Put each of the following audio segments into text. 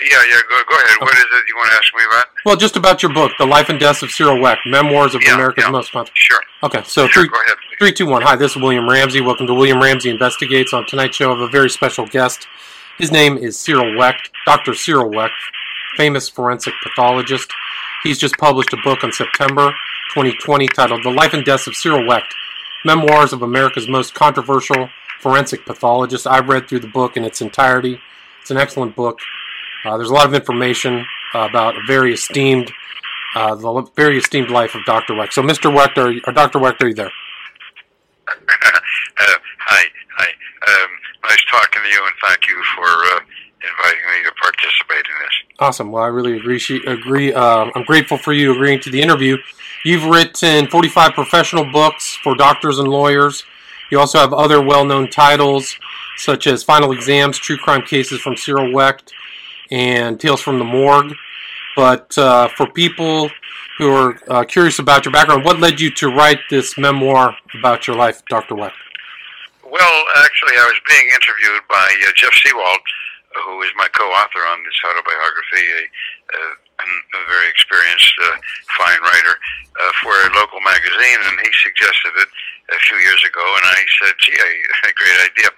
Yeah, yeah. Go, go ahead. Okay. What is it you want to ask me about? Well, just about your book, "The Life and Deaths of Cyril Wecht: Memoirs of yeah, America's yeah. Most Controversial." Sure. Okay, so sure, three, go ahead, three, two, one. Hi, this is William Ramsey. Welcome to William Ramsey Investigates. On tonight's show, I have a very special guest. His name is Cyril Wecht, Dr. Cyril Wecht, famous forensic pathologist. He's just published a book in September 2020 titled "The Life and Deaths of Cyril Wecht: Memoirs of America's Most Controversial Forensic Pathologist." I've read through the book in its entirety. It's an excellent book. Uh, there's a lot of information uh, about a very esteemed, uh, the very esteemed life of Dr. Wecht. So, Mr. Wecht, are, or Dr. Wecht, are you there? Uh, hi, hi. Um, nice talking to you, and thank you for uh, inviting me to participate in this. Awesome. Well, I really agree. agree. Uh, I'm grateful for you agreeing to the interview. You've written 45 professional books for doctors and lawyers. You also have other well-known titles such as Final Exams, True Crime Cases from Cyril Wecht, and Tales from the Morgue. But uh, for people who are uh, curious about your background, what led you to write this memoir about your life, Dr. Wecht? Well, actually, I was being interviewed by uh, Jeff Sewald, who is my co-author on this autobiography, a, a, a very experienced, uh, fine writer, uh, for a local magazine, and he suggested it a few years ago, and I said, "Gee, a great idea."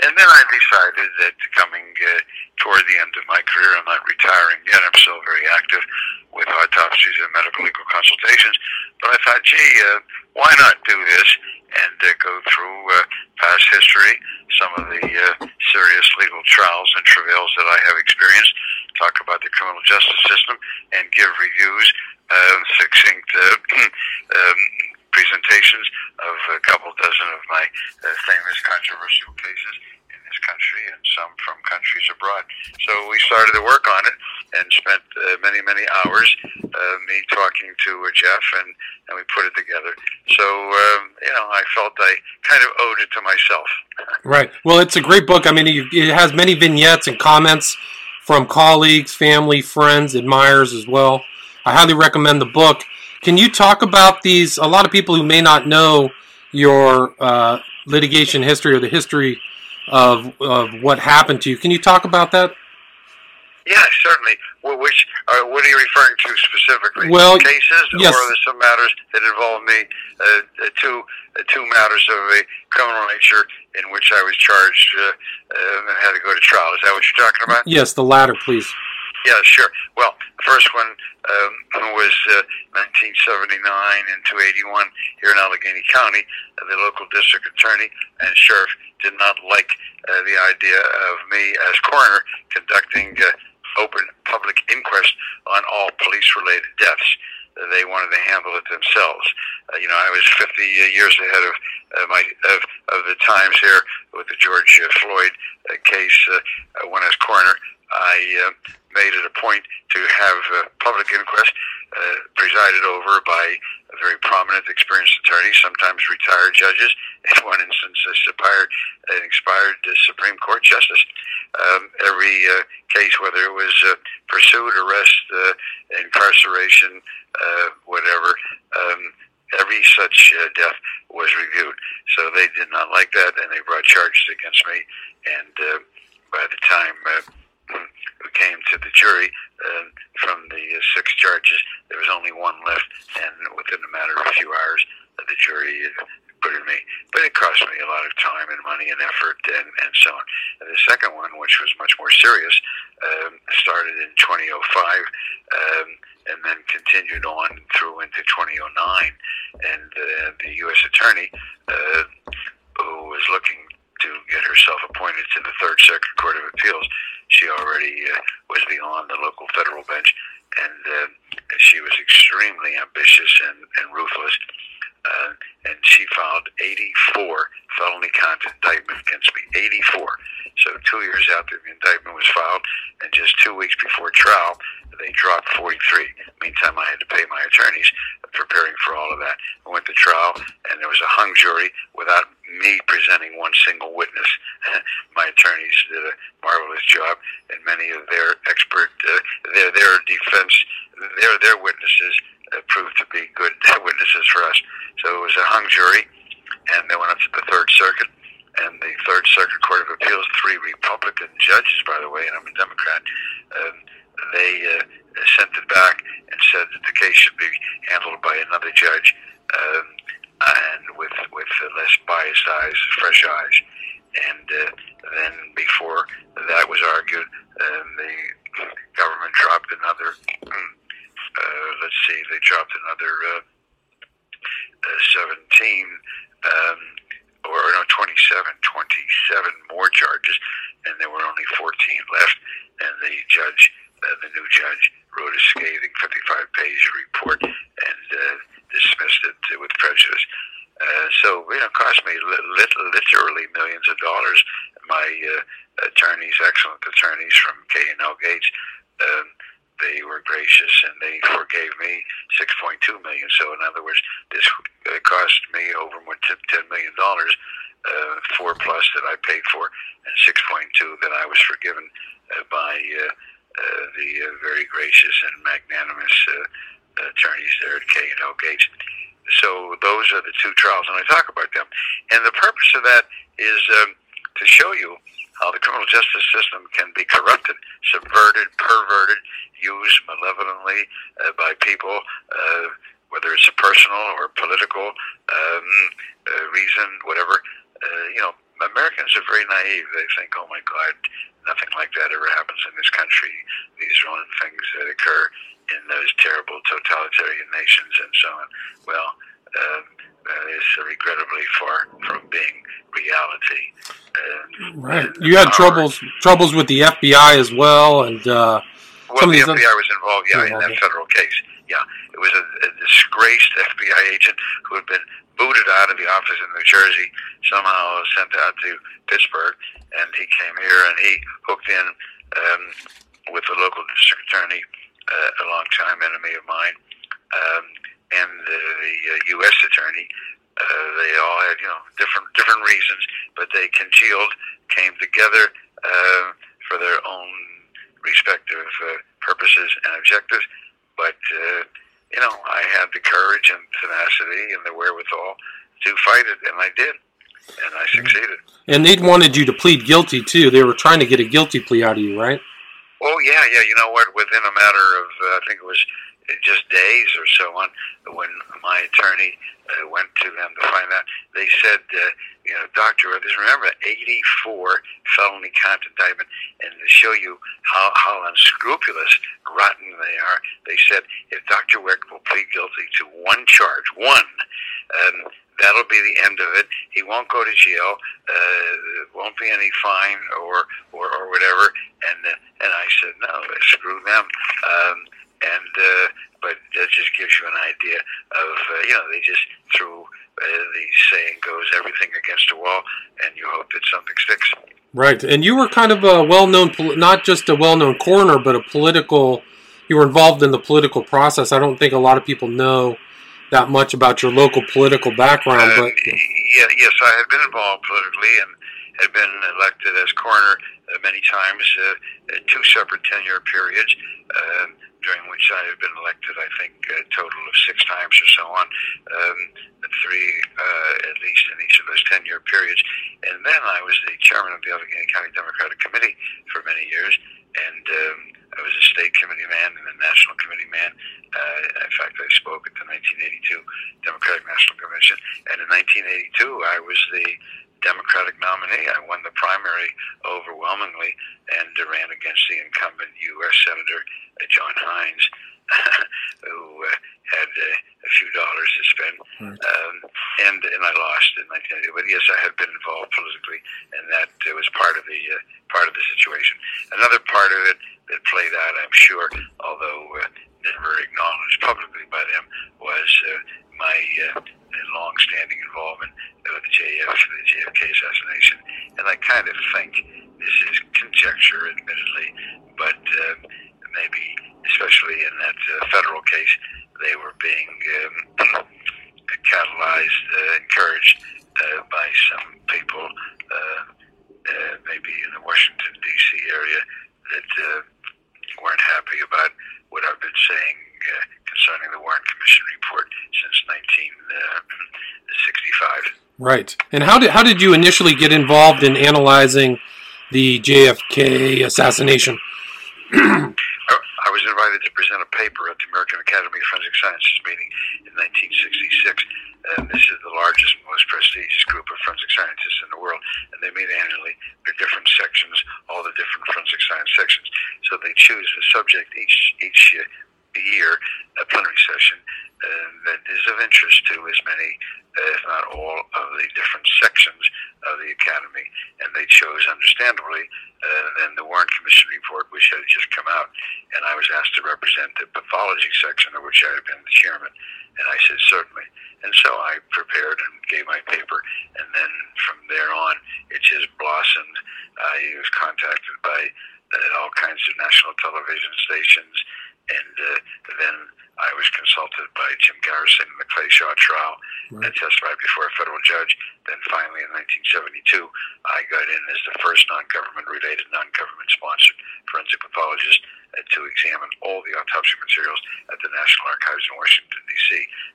And then I decided that coming uh, toward the end of my career, I'm not retiring yet. I'm still very active with autopsies and medical legal consultations. But I thought, gee, uh, why not do this and uh, go through uh, past history, some of the uh, serious legal trials and travails that I have experienced, talk about the criminal justice system, and give reviews, uh, succinct uh, um, presentations of a couple dozen of my uh, famous controversial cases in this country and some from countries abroad. So we started to work on it and spent uh, many, many hours uh, me talking to uh, Jeff and, and we put it together. So, um, you know, I felt I kind of owed it to myself. right. Well, it's a great book. I mean, it has many vignettes and comments from colleagues, family, friends, admirers as well. I highly recommend the book. Can you talk about these? A lot of people who may not know your uh, litigation history or the history of, of what happened to you. Can you talk about that? Yeah, certainly. Well, which uh, what are you referring to specifically? Well, cases, yes. or are there some matters that involve me? Uh, uh, two uh, two matters of a criminal nature in which I was charged uh, uh, and had to go to trial. Is that what you're talking about? Yes, the latter, please. Yeah, sure. Well, the first one um, was uh, 1979 into 81 here in Allegheny County. Uh, the local district attorney and sheriff did not like uh, the idea of me as coroner conducting uh, open public inquest on all police-related deaths. Uh, they wanted to handle it themselves. Uh, you know, I was 50 years ahead of uh, my of, of the times here with the George uh, Floyd uh, case. Uh, when I was coroner, I uh, made it a point to have a public inquest uh, presided over by a very prominent, experienced attorney, sometimes retired judges. In one instance, a expired, an expired uh, Supreme Court justice. Um, every uh, case, whether it was uh, pursuit, arrest, uh, incarceration, uh, whatever, um, every such uh, death was reviewed. So they did not like that, and they brought charges against me. And uh, by the time uh, who came to the jury uh, from the uh, six charges. There was only one left, and within a matter of a few hours, uh, the jury acquitted me. But it cost me a lot of time and money and effort and, and so on. And the second one, which was much more serious, um, started in 2005 um, and then continued on through into 2009. And uh, the U.S. Attorney, uh, who was looking to get herself appointed to the Third Circuit Court of Appeals. She already uh, was beyond the local federal bench, and uh, she was extremely ambitious and, and ruthless. Uh, and she filed 84 felony count indictment against me. 84. So two years after the indictment was filed, and just two weeks before trial, they dropped 43. Meantime, I had to pay my attorneys preparing for all of that. I went to trial, and there was a hung jury me presenting one single witness. my attorneys did a marvelous job, and many of their expert, uh, their their defense, their their witnesses uh, proved to be good witnesses for us. So it was a hung jury, and they went up to the Third Circuit, and the Third Circuit Court of Appeals, three Republican judges, by the way, and I'm a Democrat, um, they uh, sent it back and said that the case should be handled by another judge um, and with with less biased eyes, fresh eyes. And uh, then before that was argued, um, the government dropped another. Uh, let's see, they dropped another uh, 17 um, or no 27, 27 more charges, and there were only 14 left. And the judge, uh, the new judge, wrote a scathing 55-page report and uh, dismissed it with prejudice. Uh, so you know, it cost me li- literally millions of dollars. My uh, attorneys, excellent attorneys from K and L Gates, um, they were gracious and they forgave me 6.2 million. So in other words, this uh, cost me over 10 million dollars, uh, four plus that I paid for, and 6.2 that I was forgiven uh, by uh, uh, the uh, very gracious and magnanimous uh, attorneys there at K and L Gates. So those are the two trials, and I talk about them. And the purpose of that is um, to show you how the criminal justice system can be corrupted, subverted, perverted, used malevolently uh, by people, uh, whether it's a personal or political um, uh, reason, whatever. Uh, you know, Americans are very naive. They think, oh my God, nothing like that ever happens in this country. These are only things that occur in those terrible totalitarian nations and so on. Well, uh, that is regrettably far from being reality. And, right. And you had troubles troubles with the FBI as well, and uh, well, the FBI other... was involved. Yeah, in that federal case. Yeah, it was a, a disgraced FBI agent who had been booted out of the office in New Jersey, somehow sent out to Pittsburgh, and he came here and he hooked in um, with the local district attorney uh, a long-time enemy of mine, um, and uh, the uh, U.S. attorney. Uh, they all had, you know, different different reasons, but they congealed, came together uh, for their own respective uh, purposes and objectives. But uh, you know, I had the courage and tenacity and the wherewithal to fight it, and I did, and I succeeded. And they wanted you to plead guilty too. They were trying to get a guilty plea out of you, right? Oh yeah, yeah. You know what? Within a matter of, uh, I think it was just days or so on, when my attorney uh, went to them to find out, they said, uh, you know, Doctor Others, remember, 84 felony count indictment, and to show you how, how unscrupulous, rotten they are, they said, if Dr. Wecht will plead guilty to one charge, one, um, that'll be the end of it. He won't go to jail. Uh, won't be any fine or or, or whatever. And uh, and I said no, screw them. Um, and uh, but that just gives you an idea of uh, you know they just threw uh, the saying goes everything against a wall, and you hope that something sticks. Right, and you were kind of a well-known, not just a well-known coroner, but a political. You were involved in the political process. I don't think a lot of people know that much about your local political background, uh, but yeah, yes, I have been involved politically and had been elected as coroner uh, many times, uh, two separate tenure periods. Uh, during which I have been elected, I think, a total of six times or so on, um, three uh, at least in each of those 10 year periods. And then I was the chairman of the Allegheny County Democratic Committee for many years, and um, I was a state committee man and a national committee man. Uh, in fact, I spoke at the 1982 Democratic National Convention, and in 1982, I was the Democratic nominee. I won the primary overwhelmingly and ran against the incumbent U.S. Senator uh, John Heinz, who uh, had uh, a few dollars to spend, right. um, and and I lost in 1980. But yes, I have been involved politically, and that uh, was part of the uh, part of the situation. Another part of it that played out, I'm sure, although uh, never acknowledged publicly by them, was uh, my uh, long-standing involvement with the JF, the JFK assassination, and I kind of think this is conjecture, admittedly, but uh, maybe, especially in that uh, federal case, they were being um, catalyzed, uh, encouraged uh, by some people, uh, uh, maybe in the Washington D.C. area, that uh, weren't happy about what I've been saying uh, concerning the Warren Commission report since 1965. Right. And how did how did you initially get involved in analyzing the JFK assassination? I was invited to present a paper at the American Academy of Forensic Sciences meeting in 1966. And this is the largest, most prestigious group of forensic scientists in the world, and they meet annually. There are different sections, all the different forensic science sections. So they choose the subject each each year, a plenary session, uh, that is of interest to as many, if not all, of the different sections of the academy. And they chose, understandably, uh, then the Warren Commission report, which had just come out, and I was asked to represent the pathology section, of which I had been the chairman. And I said, certainly. And so I prepared and gave my paper, and then from there on, it just blossomed. I was contacted by uh, all kinds of national television stations, and uh, then I was consulted by Jim Garrison in the Clay Shaw trial right. and testified before a federal judge. Then finally, in 1972, I got in as the first non-government related, non-government sponsored forensic pathologist uh, to examine all the autopsy materials at the National Archives in Washington, D.C.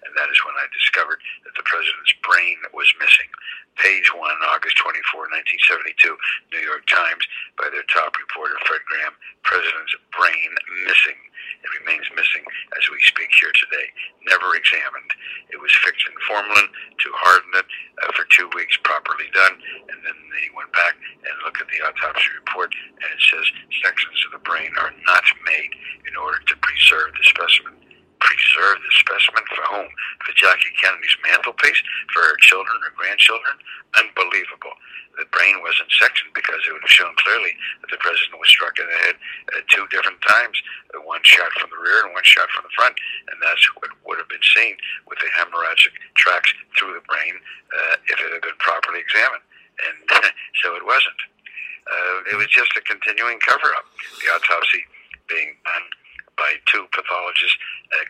And that is when I discovered that the president's brain was missing. Page 1, August 24, 1972, New York Times, by their top reporter, Fred Graham, President's brain missing. It remains missing as we speak here today. Never examined. It was fixed in formalin to harden it uh, for two weeks, properly done, and then they went back and looked at the autopsy report, and it says sections of the brain are not made in order to preserve the specimen preserve the specimen for whom? For Jackie Kennedy's mantelpiece? For her children or grandchildren? Unbelievable the brain wasn't sectioned because it would have shown clearly that the president was struck in the head at two different times, uh, one shot from the rear and one shot from the front, and that's what would have been seen with the hemorrhagic tracks through the brain uh, if it had been properly examined. And so it wasn't. Uh, it was just a continuing cover-up. The autopsy being done by two pathologists,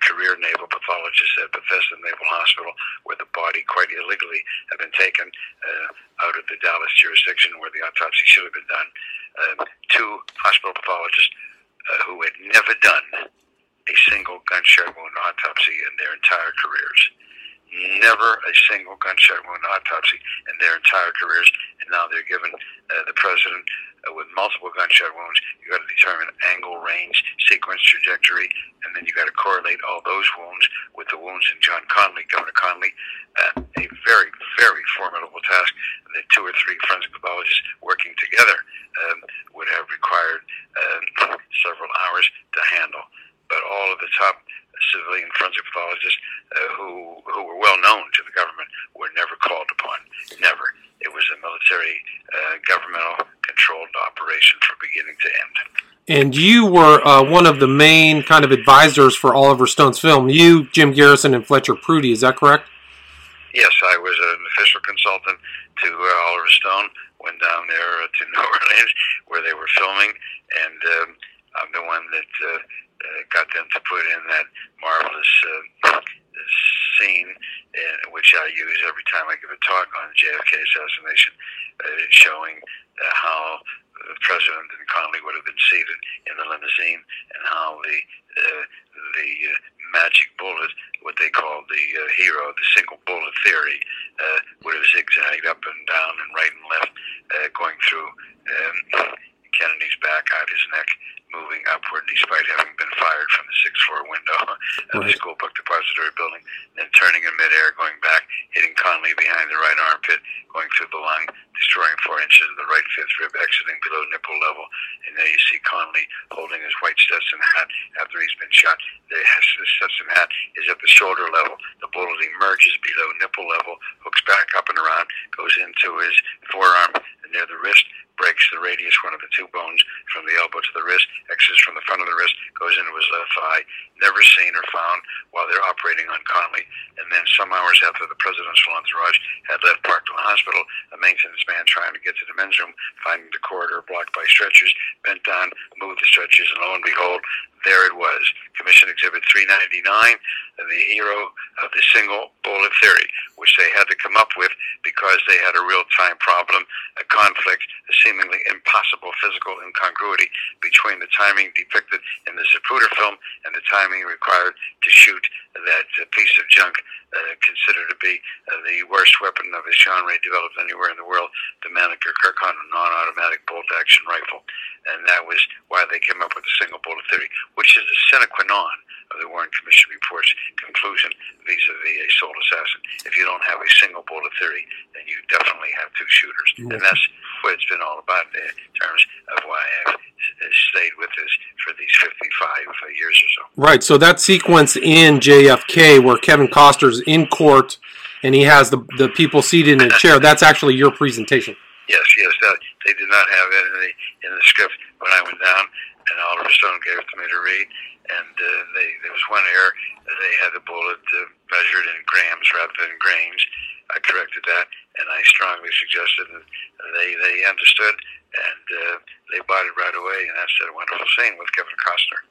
career naval pathologist at Bethesda Naval Hospital, where the body quite illegally had been taken uh, out of the Dallas jurisdiction where the autopsy should have been done. Uh, two hospital pathologists uh, who had never done a single gunshot wound autopsy in their entire careers. Never a single gunshot wound autopsy in their entire careers, and now they're given uh, the president with multiple gunshot wounds. You got to determine angle, range, sequence, trajectory, and then you got to correlate all those wounds with the wounds in John Connally, Governor Connally. Uh, a very, very formidable task that two or three forensic pathologists working together um, would have required um, several hours to handle. But all of the top civilian forensic pathologists uh, who who were well known to the government were never called upon. Never. It was a military, uh, governmental controlled operation from beginning to end. And you were uh, one of the main kind of advisors for Oliver Stone's film. You, Jim Garrison, and Fletcher Prouty. Is that correct? Yes, I was an official consultant to uh, Oliver Stone. Went down there uh, to New Orleans where they were filming, and um, I'm the one that uh, uh, got them to put in that marvelous uh, scene, in, which I use every time I give a talk on JFK assassination, uh, showing uh, how the president and Connally would have been seated in the limousine, and how the uh, the uh, magic bullet, what they call the uh, hero, the single bullet theory, uh, would have zigzagged up and down and right and left, uh, going through um, Kennedy's back, out his neck, moving upward despite having been fired from the sixth floor window of right. the school book depository building, then turning in midair, going back, hitting Connally behind the right armpit, going through the lung, destroying four inches of the right fifth rib, exiting below nipple level. And there you see Connally holding his white Stetson hat after he's been shot. The Stetson hat is at the shoulder level. The bullet emerges below nipple level, hooks back up and around, goes into his forearm near the wrist, breaks the radius, one of the two bones, from the elbow to the wrist, exits from the front of the wrist, goes into his left thigh, never seen or found while they're operating on Connally. And then some hours after the presidential entourage had left Parkland Hospital, a maintenance man trying to get to the men's room, finding the corridor blocked by stretchers, bent down, moved the stretchers, and lo and behold, there it was. Commission Exhibit 399, the hero of the single bullet theory, which they had to come up with because they had a real time problem, a conflict, a seemingly impossible physical incongruity between the timing depicted in the Zapruder film and the timing required to shoot that uh, piece of junk uh, considered to be uh, the worst weapon of its genre developed anywhere in the world, the Mannlicher Carcano non-automatic bolt-action rifle. And that was why they came up with the single bullet theory, which is the sine qua non of the Warren Commission report's conclusion vis-a-vis a sole assassin. If you don't have a single bullet theory, then you definitely have two shooters. And that's what it's been all about in terms of why I've stayed with this for these 55 uh, years or so. Right. So that sequence in JFK where Kevin Costner's in court and he has the, the people seated in a chair, that's actually your presentation. Yes, yes. That, they did not have it in the, in the script when I went down, and Oliver Stone gave it to me to read. And uh, they, there was one error. They had the bullet uh, measured in grams rather than grains. I corrected that, and I strongly suggested that they they understood and uh, they bought it right away. And that's a wonderful scene with Kevin Costner.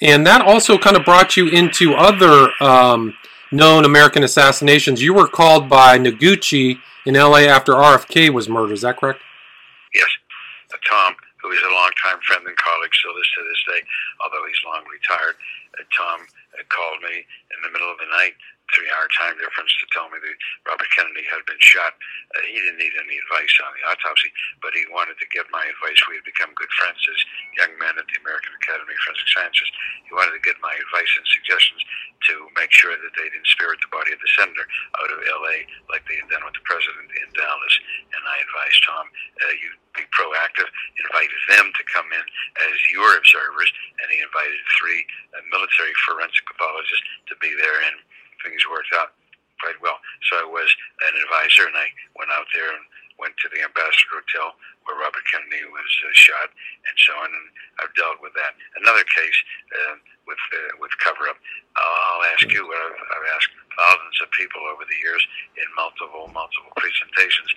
And that also kind of brought you into other um, known American assassinations. You were called by Noguchi in L.A. after RFK was murdered. Is that correct? Yes. Uh, Tom, who is a longtime friend and colleague, still is to this day, although he's long retired. Uh, Tom uh, called me in the middle of the night three hour time difference to tell me that Robert Kennedy had been shot. Uh, he didn't need any advice on the autopsy, but he wanted to get my advice. We had become good friends as young men at the American Academy of Forensic Sciences. He wanted to get my advice and suggestions to make sure that they didn't spirit the body of the senator out of L.A. like they had done with the president in Dallas. And I advised Tom, uh, you be proactive, invited them to come in as your observers, and he invited three uh, military forensic pathologists to be there and things worked out quite well. So I was an advisor, and I went out there and went to the Ambassador Hotel where Robert Kennedy was uh, shot, and so on. And I've dealt with that. Another case uh, with uh, with cover up. I'll ask you what I've, I've asked thousands of people over the years in multiple multiple presentations.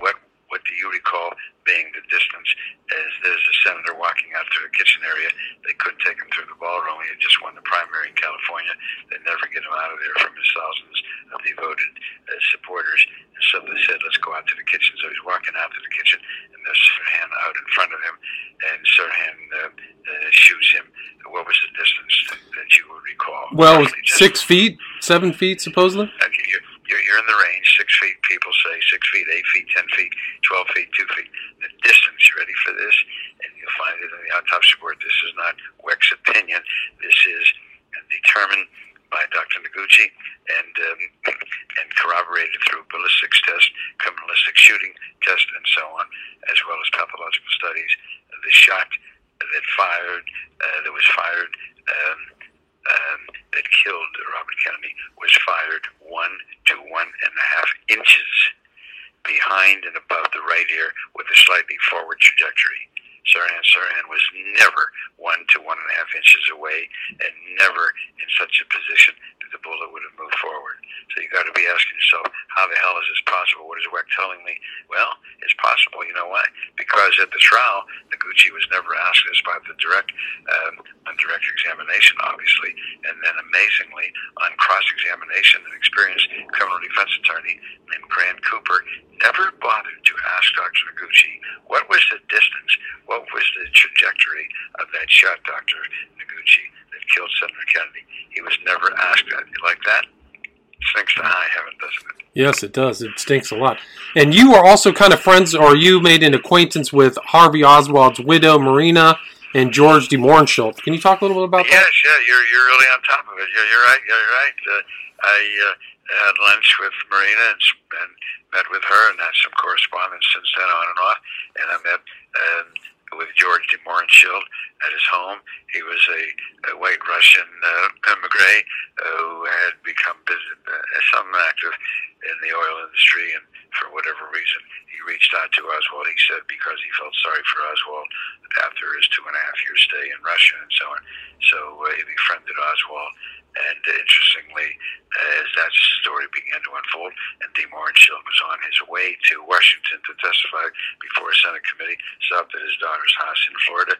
What what do you recall being the distance as there's a senator walking out to the kitchen area? They couldn't take him through the ballroom. He had just won the primary in California. They never get him out of there from his thousands of devoted uh, supporters. And so they said, let's go out to the kitchen. So he's walking out to the kitchen, and there's Sirhan out in front of him, and Sirhan uh, uh, shoots him. What was the distance that, that you would recall? Well, six feet, seven feet, supposedly. Okay, you're, you're, you're in the range, six feet. People say six feet, eight feet, ten feet, twelve feet, two feet. The distance. Ready for this? And you'll find it in the autopsy report. This is not Wecht's opinion. This is determined by Dr. Noguchi and um, and corroborated through ballistics tests, criminalistic shooting test, and so on, as well as pathological studies. The shot that fired, uh, that was fired. Um, um, that killed Robert Kennedy was fired one to one and a half inches behind and above the right ear with a slightly forward trajectory. Sirhan Sirhan was never one to one and a half inches away and never in such a position that the bullet would have moved forward. So you got to be asking yourself, how the hell is this possible? What is Wecht telling me? Well, it's possible. You know why? Because at the trial, Noguchi was never asked this by the direct, um, on direct examination, obviously, and then amazingly, on cross-examination, an experienced criminal defense attorney named Grant Cooper never bothered to ask Dr. Noguchi what was the distance, what was the trajectory of that shot, Dr. Noguchi, that killed Senator Kennedy. He was never asked that. You like that? Stinks to high heaven, doesn't it? Yes, it does. It stinks a lot. And you are also kind of friends, or you made an acquaintance with Harvey Oswald's widow, Marina, and George de. Can you talk a little bit about yes, that? Yes, yeah, you're, you're really on top of it. You're, you're right. You're right. Uh, I uh, had lunch with Marina and, and met with her and had some correspondence since then on and off. And I met um, with George de Mohrenschildt at his home. He was a, a white Russian uh, uh, who had become busy, uh, some active in the oil industry, and for whatever reason, he reached out to Oswald. He said because he felt sorry for Oswald after his two and a half year stay in Russia and so on. So uh, he befriended Oswald. And interestingly, as that story began to unfold, and de Mohrenschildt was on his way to Washington to testify before a Senate committee, stopped at his daughter's house in Florida,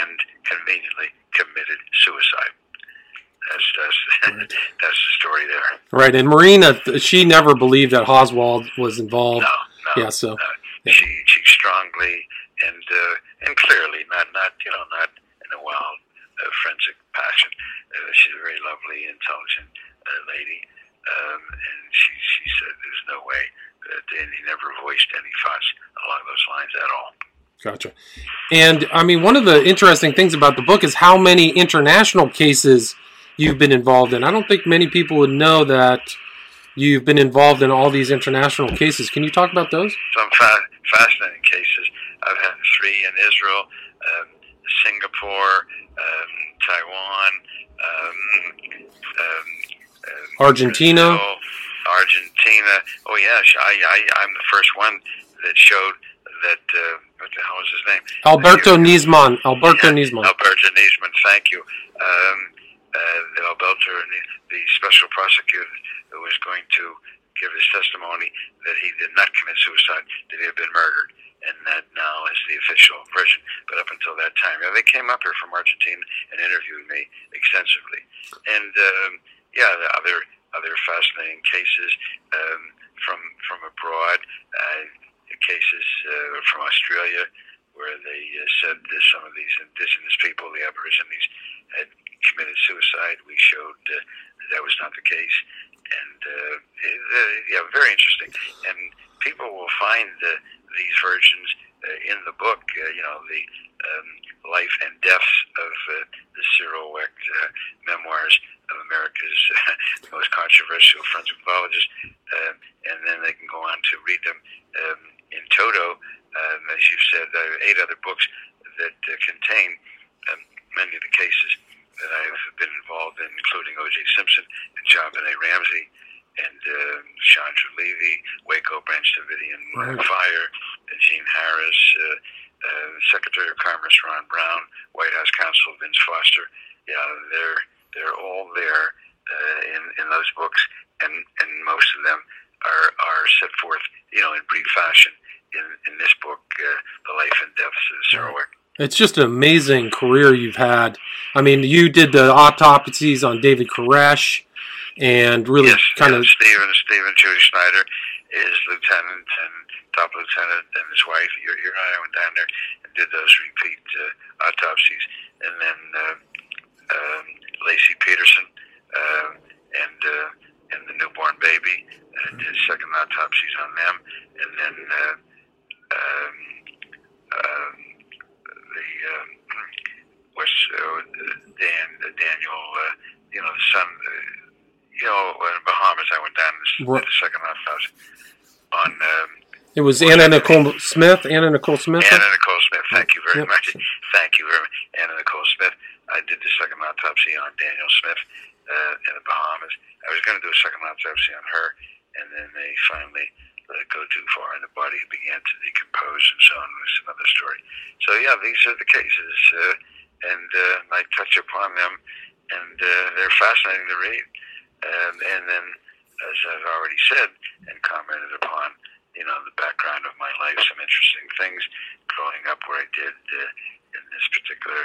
and conveniently committed suicide. That's that's right. that's the story there. Right, and Marina, she never believed that Oswald was involved. No, no yeah, so no. She she strongly and uh, and clearly not not you know not in a wild uh, forensic passion. Uh, she's a very lovely, intelligent uh, lady, um, and she she said there's no way that he never voiced any thoughts along those lines at all. Gotcha. And I mean, one of the interesting things about the book is how many international cases you've been involved in. I don't think many people would know that you've been involved in all these international cases. Can you talk about those? Some fa- fascinating cases. I've had three in Israel, um, Singapore, um, Taiwan, um, um, uh, Argentina. Brazil, Argentina. Oh yes, I, I I'm the first one that showed that. Uh, what the hell was his name? Alberto Nisman. Alberto Yeah, Nisman. Alberto Nisman, thank you. Um, uh, Alberto, the special prosecutor who was going to give his testimony that he did not commit suicide, that he had been murdered. And that now is the official version. But up until that time, yeah, they came up here from Argentina and interviewed me extensively. And um, yeah, the other other fascinating cases um, from from abroad, uh, cases uh, from Australia where they uh, said that some of these indigenous people, the Aborigines, had committed suicide. We showed uh, that was not the case, and uh, it, uh, yeah, very interesting. And people will find uh, these versions uh, in the book. Uh, you know, the um, life and deaths of uh, the Cyril Wecht uh, memoirs of America's uh, most controversial forensic pathologist, uh, and then they can go on to read them um, in toto. Um, as you said, there are eight other books that uh, contain um, many of the cases that I've been involved in, including O.J. Simpson and JonBenét Ramsey and uh, Chandra Levy, Waco Branch Davidian Right. Fire, uh, Gene Harris, uh, uh, Secretary of Commerce Ron Brown, White House Counsel Vince Foster. Yeah, they're they're all there uh, in in those books, and and most of them are are set forth, you know, in brief fashion in in this book, uh, The Life and Deaths of Cyril Wecht. It's just an amazing career you've had. I mean, you did the autopsies on David Koresh and really yes, kind yeah, of Stephen Stephen Judy Schneider is lieutenant and top lieutenant, and his wife. Your your and I went down there and did those repeat uh, autopsies, and then uh, um, Laci Peterson uh, and uh, and the newborn baby. Uh, did second autopsies on them, and then uh, um, um, the um, was uh, Dan uh, Daniel. Uh, you know the son. Uh, you know, in Bahamas, I went down and did Right. the second on. Um, it was Anna Nicole Smith. Anna Nicole Smith. Anna Nicole Smith. Thank you very Yep. much. Thank you very much. Anna Nicole Smith. I did the second autopsy on Daniel Smith uh, in the Bahamas. I was going to do a second autopsy on her, and then they finally let it go too far, and the body began to decompose and so on. It was another story. So, yeah, these are the cases, uh, and uh, I touch upon them, and uh, they're fascinating to read. Um, and then, as I've already said and commented upon, you know, the background of my life, some interesting things growing up where I did uh, in this particular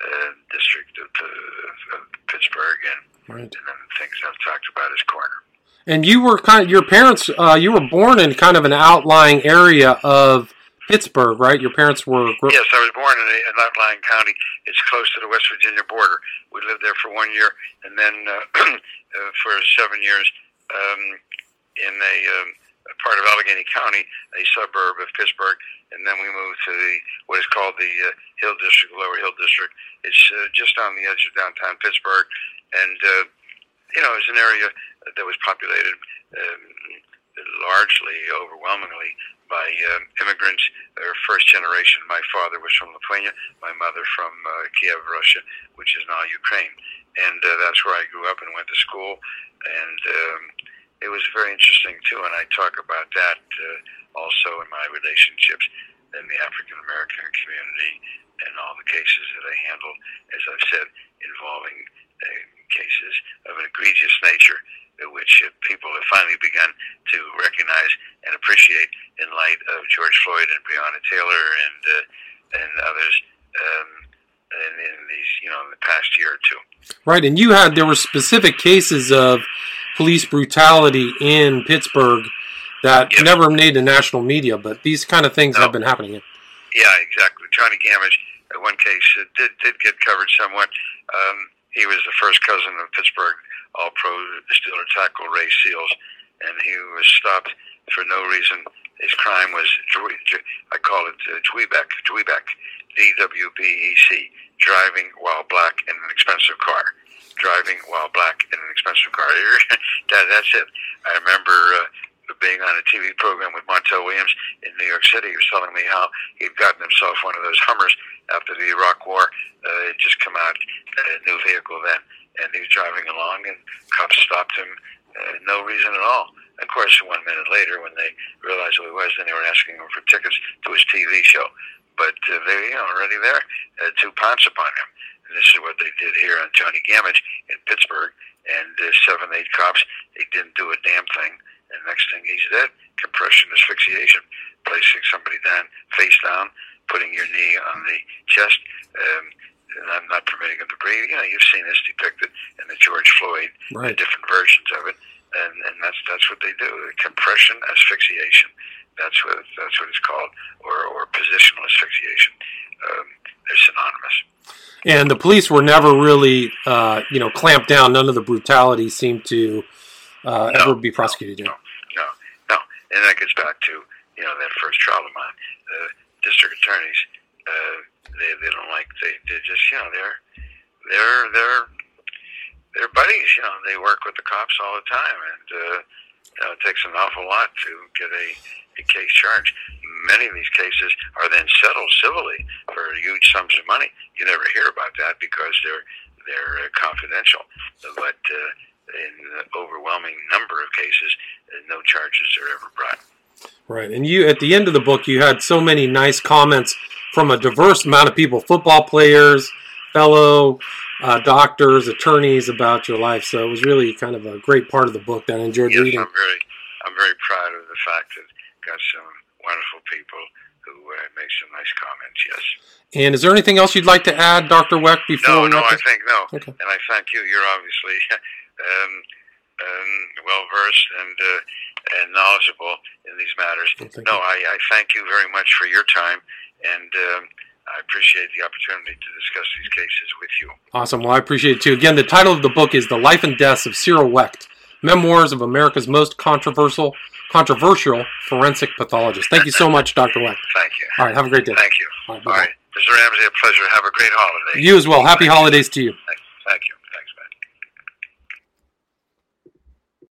uh, district of, uh, of Pittsburgh, and, Right. and then the things I've talked about as corner. And you were kind of your parents. Uh, you were born in kind of an outlying area of Pittsburgh, right? Your parents were. Yes, I was born in a- an outlying county. It's close to the West Virginia border. We lived there for one year, and then uh, uh, for seven years um, in a, um, a part of Allegheny County, a suburb of Pittsburgh, and then we moved to the what is called the uh, Hill District, Lower Hill District. It's uh, just on the edge of downtown Pittsburgh, and uh, you know, it's an area that was populated um, largely, overwhelmingly by um, immigrants, uh, first generation. My father was from Lithuania, my mother from uh, Kiev, Russia, which is now Ukraine, and uh, that's where I grew up and went to school. And um, it was very interesting too, and I talk about that uh, also in my relationships in the African American community and all the cases that I handled, as I've said, involving uh, cases of an egregious nature, which uh, people have finally begun to recognize and appreciate in light of George Floyd and Breonna Taylor and uh, and others um, in, in these you know in the past year or two. Right, and you had there were specific cases of police brutality in Pittsburgh that Yes. never made the national media, but these kind of things No. have been happening. Yeah, exactly. Johnny Gammage, uh, one case uh, did did get covered somewhat. Um, he was the first cousin of Pittsburgh All-Pro Steeler tackle Ray Seals, and he was stopped for no reason. His crime was I call it uh, Dwebec, Dwebec, D-W-B-E-C, driving while black in an expensive car. Driving while black in an expensive car. that, that's it. I remember uh, being on a TV program with Montel Williams in New York City. He was telling me how he'd gotten himself one of those Hummers after the Iraq War. Uh, it just come out, a new vehicle then, and he was driving along, and cops stopped him, uh, no reason at all. Of course, one minute later, when they realized who he was, then they were asking him for tickets to his TV show. But uh, they, you know, already there, uh, two pounce upon him. And this is what they did here on Johnny Gammage in Pittsburgh. And uh, seven, eight cops, they didn't do a damn thing and next thing he's dead. Compression asphyxiation, placing somebody down, face down, putting your knee on the chest. Um, and I'm not permitting him to breathe. You know, you've seen this depicted in the George Floyd, right. different versions of it, and and that's that's what they do. Compression asphyxiation. That's what that's what it's called, or or positional asphyxiation. Um, they're synonymous. And the police were never really, uh, you know, clamped down. None of the brutality seemed to uh, no, ever be prosecuted. No, no, no, and that gets back to you know that first trial of mine. The district attorneys, uh, they they don't like they they just you know they're they're they're they're buddies. You know they work with the cops all the time, and uh, you know, it takes an awful lot to get a a case charged. Many of these cases are then settled civilly for huge sums of money. You never hear about that because they're they're uh, confidential, but. Uh, in the overwhelming number of cases, uh, no charges are ever brought. Right, and you at the end of the book, you had so many nice comments from a diverse amount of people: football players, fellow uh, doctors, attorneys about your life. So it was really kind of a great part of the book that I enjoyed yes, reading. I'm very, I'm very proud of the fact that got some wonderful people who uh, make some nice comments. Yes. And is there anything else you'd like to add, Dr. Wecht? Before no, no, I think no. Okay. And I thank you. You're obviously um, um, well versed and uh, and knowledgeable in these matters. Well, no, I, I, thank you very much for your time, and um, I appreciate the opportunity to discuss these cases with you. Awesome. Well, I appreciate it too. Again, the title of the book is "The Life and Deaths of Cyril Wecht: Memoirs of America's Most Controversial." Controversial forensic pathologist. Thank you so much, Dr. Wecht. Thank you. All right, have a great day. Thank you. All right, All right. Mr. Ramsey, a pleasure. Have a great holiday. You as well. Happy Thank holidays you. to you. Thank you.